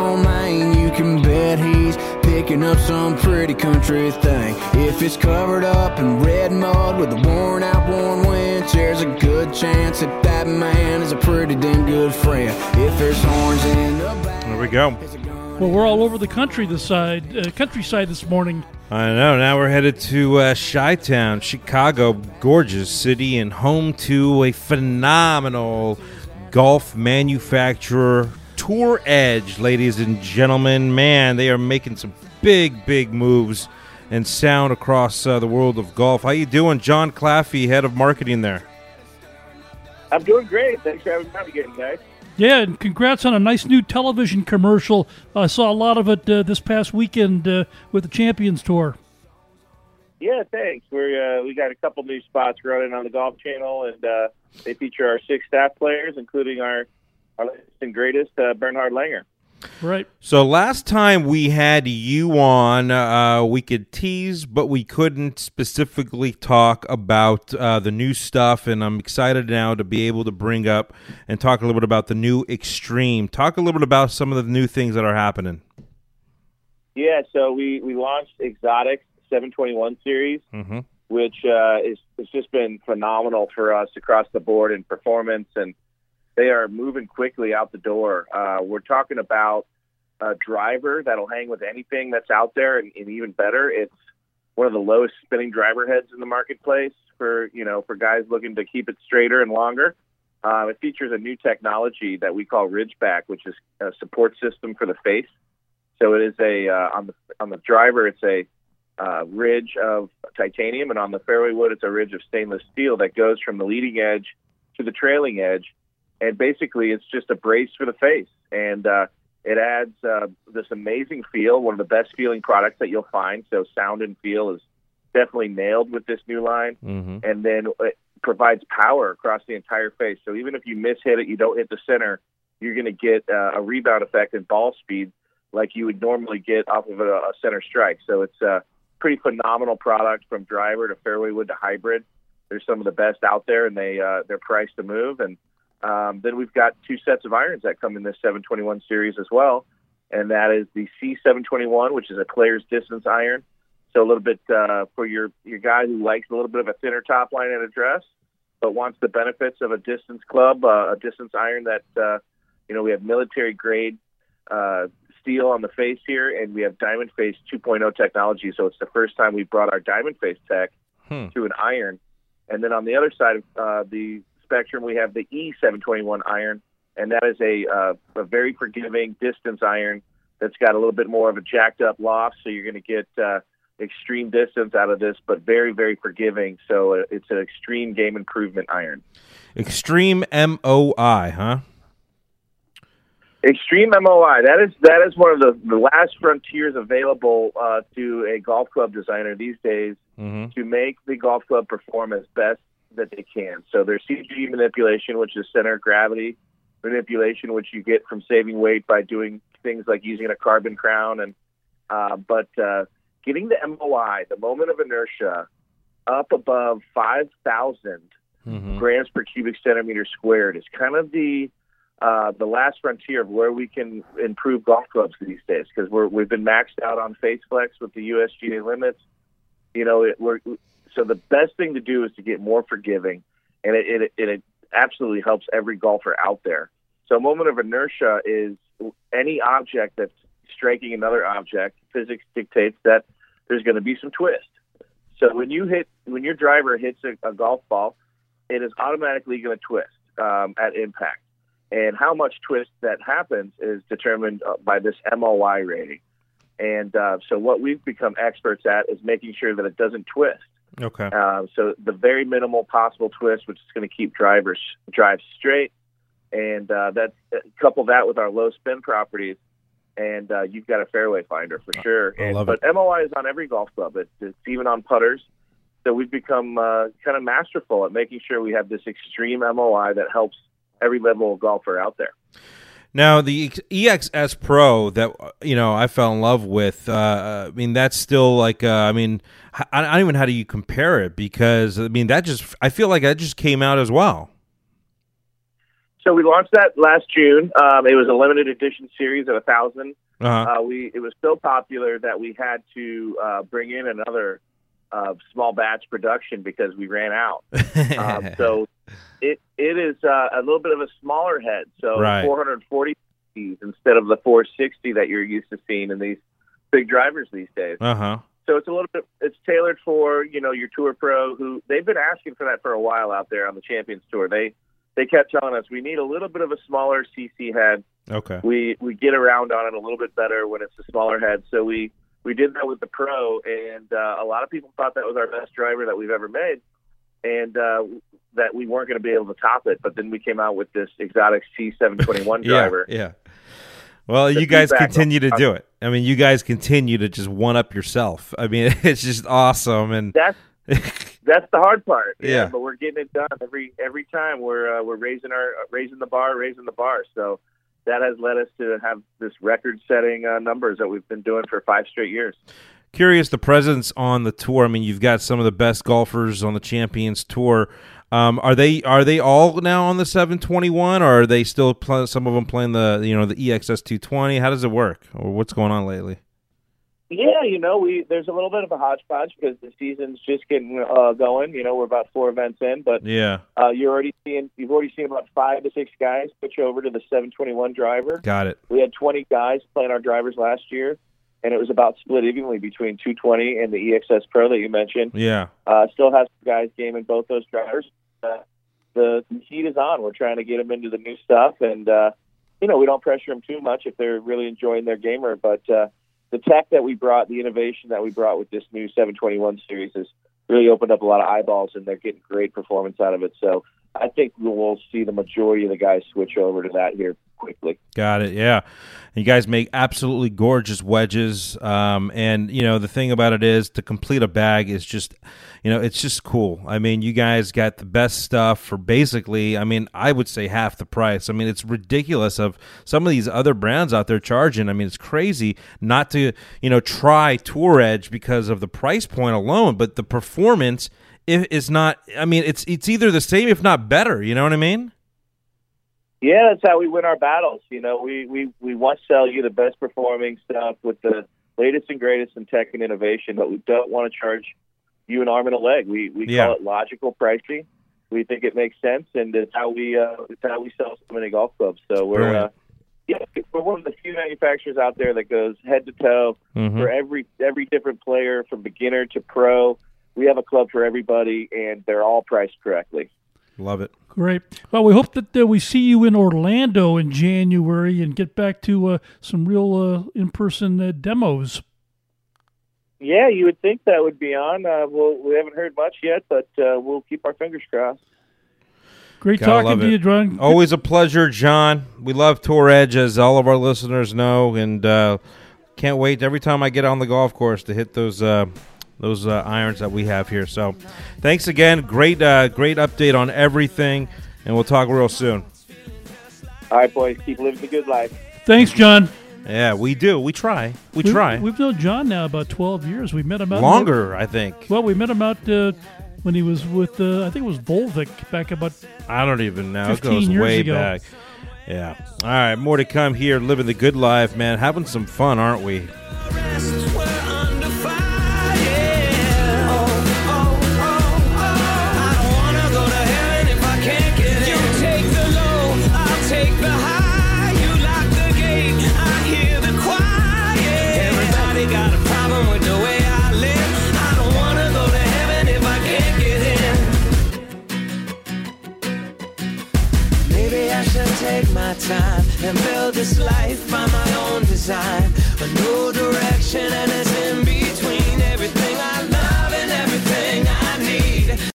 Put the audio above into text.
on Main, you can bet he's picking up some pretty country thing. If it's covered up in red mud with a worn out, worn winch, there's a good chance that that man is a pretty damn good friend. If there's horns in the back, There we go. Well, we're all over the country this side, uh, countryside this morning. I know. Now we're headed to uh, Chi Town, Chicago, gorgeous city, and home to a phenomenal golf manufacturer, Tour Edge, ladies and gentlemen. Man, they are making some big, big moves and sound across uh, the world of golf. How you doing, John Claffey, head of marketing there? I'm doing great. Thanks for having me on again, guys. Yeah, and congrats on a nice new television commercial. I saw a lot of it uh, this past weekend uh, with the Champions Tour. Yeah, thanks. We're uh, we got a couple new spots running on the Golf Channel, and uh, they feature our six staff players, including our our latest and greatest uh, Bernhard Langer. Right. So last time we had you on, uh, we could tease, but we couldn't specifically talk about uh, the new stuff. And I'm excited now to be able to bring up and talk a little bit about the new Extreme. Talk a little bit about some of the new things that are happening. Yeah, so we we launched Exotic 721 series, Mm-hmm. which uh, is has just been phenomenal for us across the board in performance, and they are moving quickly out the door. Uh, we're talking about a driver that'll hang with anything that's out there, and, and even better, it's one of the lowest spinning driver heads in the marketplace for you know for guys looking to keep it straighter and longer. Uh, it features a new technology that we call Ridgeback, which is a support system for the face. So it is a uh, on the on the driver, it's a uh, ridge of titanium, and on the fairway wood, it's a ridge of stainless steel that goes from the leading edge to the trailing edge, and basically, it's just a brace for the face, and uh, it adds uh, this amazing feel, one of the best feeling products that you'll find. So sound and feel is definitely nailed with this new line, Mm-hmm. and then it provides power across the entire face. So even if you miss hit it, you don't hit the center, you're going to get uh, a rebound effect and ball speed like you would normally get off of a, a center strike. So it's a pretty phenomenal product from driver to fairway wood to hybrid. They're some of the best out there, and they uh, they're priced to move. And um, then we've got two sets of irons that come in this 721 series as well, and that is the C721, which is a player's distance iron. So a little bit uh, for your your guy who likes a little bit of a thinner top line and address, but wants the benefits of a distance club, uh, a distance iron that uh, you know we have military grade uh, steel on the face here, and we have diamond face 2.0 technology. So it's the first time we brought our diamond face tech Hmm. to an iron. And then on the other side of uh, the spectrum, we have the E721 iron, and that is a, uh, a very forgiving distance iron that's got a little bit more of a jacked up loft. So you're going to get uh, extreme distance out of this, but very, very forgiving. So uh, it's an extreme game improvement iron. Extreme MOI, huh? Extreme MOI. That is that is one of the, the last frontiers available uh, to a golf club designer these days Mm-hmm. to make the golf club perform as best that they can. So there's CG manipulation, which is center of gravity manipulation, which you get from saving weight by doing things like using a carbon crown, and uh, but uh, getting the MOI, the moment of inertia, up above 5,000 Mm-hmm. grams per cubic centimeter squared is kind of the uh, the last frontier of where we can improve golf clubs these days because we're we've been maxed out on face flex with the USGA limits. You know, it, we're so the best thing to do is to get more forgiving, and it it, it, absolutely helps every golfer out there. So, a moment of inertia is any object that's striking another object. Physics dictates that there's going to be some twist. So when you hit when your driver hits a, a golf ball, it is automatically going to twist um, at impact. And how much twist that happens is determined uh, by this MOI rating. And uh, so what we've become experts at is making sure that it doesn't twist. Okay. Uh, so the very minimal possible twist, which is going to keep drivers drive straight, and uh, that couple that with our low spin properties, and uh, you've got a fairway finder for sure. I And, love but MOI is on every golf club. It's, it's even on putters. So we've become uh, kind of masterful at making sure we have this extreme MOI that helps every level of golfer out there. Now the EXS Pro that you know I fell in love with. Uh, I mean that's still like uh, I mean I, I don't even know how do you compare it because I mean that just I feel like that just came out as well. So we launched that last June. Um, it was a limited edition series of a thousand. Uh-huh. Uh, we it was so popular that we had to uh, bring in another uh, small batch production because we ran out. Um, so it is uh, a little bit of a smaller head, so Right. 440 instead of the 460 that you're used to seeing in these big drivers these days. uh huh. So it's a little bit it's tailored for you know your tour pro who they've been asking for that for a while out there on the Champions Tour. They they kept telling us we need a little bit of a smaller CC head Okay. we we get around on it a little bit better when it's a smaller head. So we we did that with the Pro, and uh, a lot of people thought that was our best driver that we've ever made, and uh, that we weren't going to be able to top it. But then we came out with this exotic C721 driver. Yeah. Yeah. Well, The you guys continue to do it. I mean, you guys continue to just one up yourself. I mean, it's just awesome. And That's that's the hard part. Yeah. but we're getting it done every every time. We're uh, we're raising our raising the bar, raising the bar. So. That has led us to have this record-setting uh, numbers that we've been doing for five straight years. Curious the presence on the tour. I mean, you've got some of the best golfers on the Champions Tour. Um, are they are they all now on the 721, or are they still play, some of them playing the you know the EXS 220? How does it work, or what's going on lately? Yeah, you know, we there's a little bit of a hodgepodge because the season's just getting uh, going. You know, we're about four events in, but Yeah, uh, you're already seeing you've already seen about five to six guys switch over to the 721 driver. got it. We had 20 guys playing our drivers last year, and it was about split evenly between 220 and the EXS Pro that you mentioned. Yeah, Uh, still have some guys gaming both those drivers. Uh, the, the heat is on. We're trying to get them into the new stuff, and uh, you know we don't pressure them too much if they're really enjoying their gamer. But uh, the tech that we brought, the innovation that we brought with this new 721 series, has really opened up a lot of eyeballs, and they're getting great performance out of it. So I think we'll see the majority of the guys switch over to that here quickly. Got it. Yeah. You guys make absolutely gorgeous wedges. Um, and, you know, the thing about it is to complete a bag is just, you know, it's just cool. I mean, you guys got the best stuff for basically, I mean, I would say half the price. I mean, it's ridiculous of some of these other brands out there charging. I mean, it's crazy not to, you know, try Tour Edge because of the price point alone, but the performance is not, I mean, it's, it's either the same, if not better. You know what I mean? Yeah, that's how we win our battles. You know, we we we want to sell you the best performing stuff with the latest and greatest in tech and innovation, but we don't want to charge you an arm and a leg. We we Yeah. call it logical pricing. We think it makes sense, and it's how we uh, it's how we sell so many golf clubs. So we're uh, yeah, we're one of the few manufacturers out there that goes head to toe Mhm. for every every different player, from beginner to pro. We have a club for everybody, and they're all priced correctly. Love it. Great. Well, we hope that uh, we see you in Orlando in January and get back to uh, some real uh, in-person uh, demos. Yeah, you would think that would be on. Uh, we'll, we haven't heard much yet, but uh, we'll keep our fingers crossed. Great Gotta talking to it. you, John. Always a pleasure, John. We love Tour Edge, as all of our listeners know, and uh, can't wait every time I get on the golf course to hit those uh, those uh, irons that we have here. So, thanks again. Great, uh, great update on everything, and we'll talk real soon. All right, boys, keep living the good life. Thanks, John. Yeah, we do. We try. We We've- try. We've known John now about 12 years. We met him out Longer, I think. Well, we met him out uh, when he was with, uh, I think it was Volvik back about. I don't even know. It 15 goes years way ago. back. Yeah. All right, more to come here. Living the good life, man. Having some fun, aren't we?